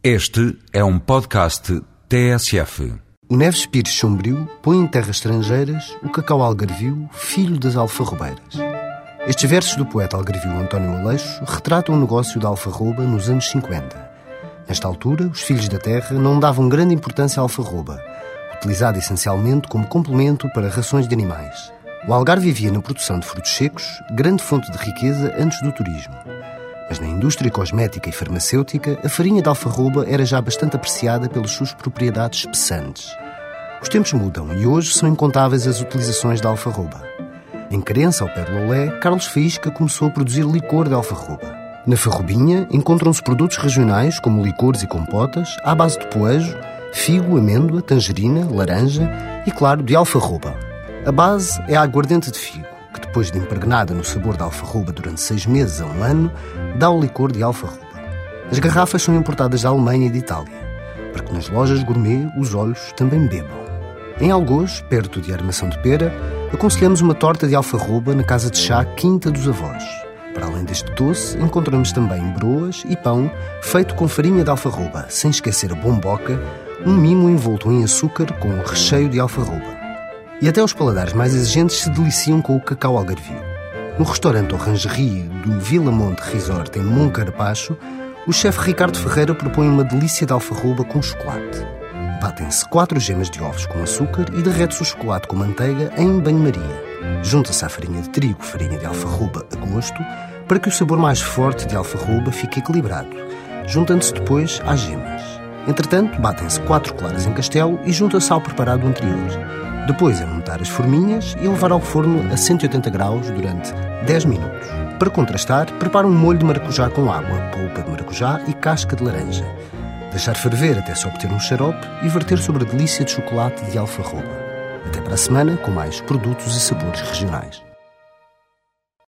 Este é um podcast TSF. O Neves Pires Sombrio põe em terras estrangeiras o cacau algarvio, filho das alfarrobeiras. Estes versos do poeta algarvio António Aleixo retratam o negócio da alfarroba nos anos 50. Nesta altura, os filhos da terra não davam grande importância à alfarroba, utilizada essencialmente como complemento para rações de animais. O Algarve vivia na produção de frutos secos, grande fonte de riqueza antes do turismo. Mas na indústria cosmética e farmacêutica, a farinha de alfarroba era já bastante apreciada pelas suas propriedades espessantes. Os tempos mudam e hoje são incontáveis as utilizações da alfarroba. Em Crença, ao pé de Lolé, Carlos Faísca começou a produzir licor de alfarroba. Na Farrobinha encontram-se produtos regionais como licores e compotas à base de poejo, figo, amêndoa, tangerina, laranja e, claro, de alfarroba. A base é a aguardente de figo depois de impregnada no sabor da alfarroba durante seis meses a um ano, dá o licor de alfarroba. As garrafas são importadas da Alemanha e de Itália, para que nas lojas gourmet os olhos também bebam. Em Algoz, perto de Armação de Pera, aconselhamos uma torta de alfarroba na casa de chá Quinta dos Avós. Para além deste doce, encontramos também broas e pão feito com farinha de alfarroba, sem esquecer a bomboca, um mimo envolto em açúcar com recheio de alfarroba. E até os paladares mais exigentes se deliciam com o cacau algarvio. No restaurante Orangerie do Vila Monte Resort em Moncarpacho, o chefe Ricardo Ferreira propõe uma delícia de alfarroba com chocolate. Batem-se quatro gemas de ovos com açúcar e derrete-se o chocolate com manteiga em banho-maria. Junta-se a farinha de trigo, farinha de alfarroba a gosto, para que o sabor mais forte de alfarroba fique equilibrado, juntando-se depois às gemas. Entretanto, batem-se quatro claras em castelo e junta-se ao preparado anterior. Depois é montar as forminhas e levar ao forno a 180 graus durante 10 minutos. Para contrastar, prepare um molho de maracujá com água, polpa de maracujá e casca de laranja. Deixar ferver até se obter um xarope e verter sobre a delícia de chocolate de alfarroba. Até para a semana com mais produtos e sabores regionais.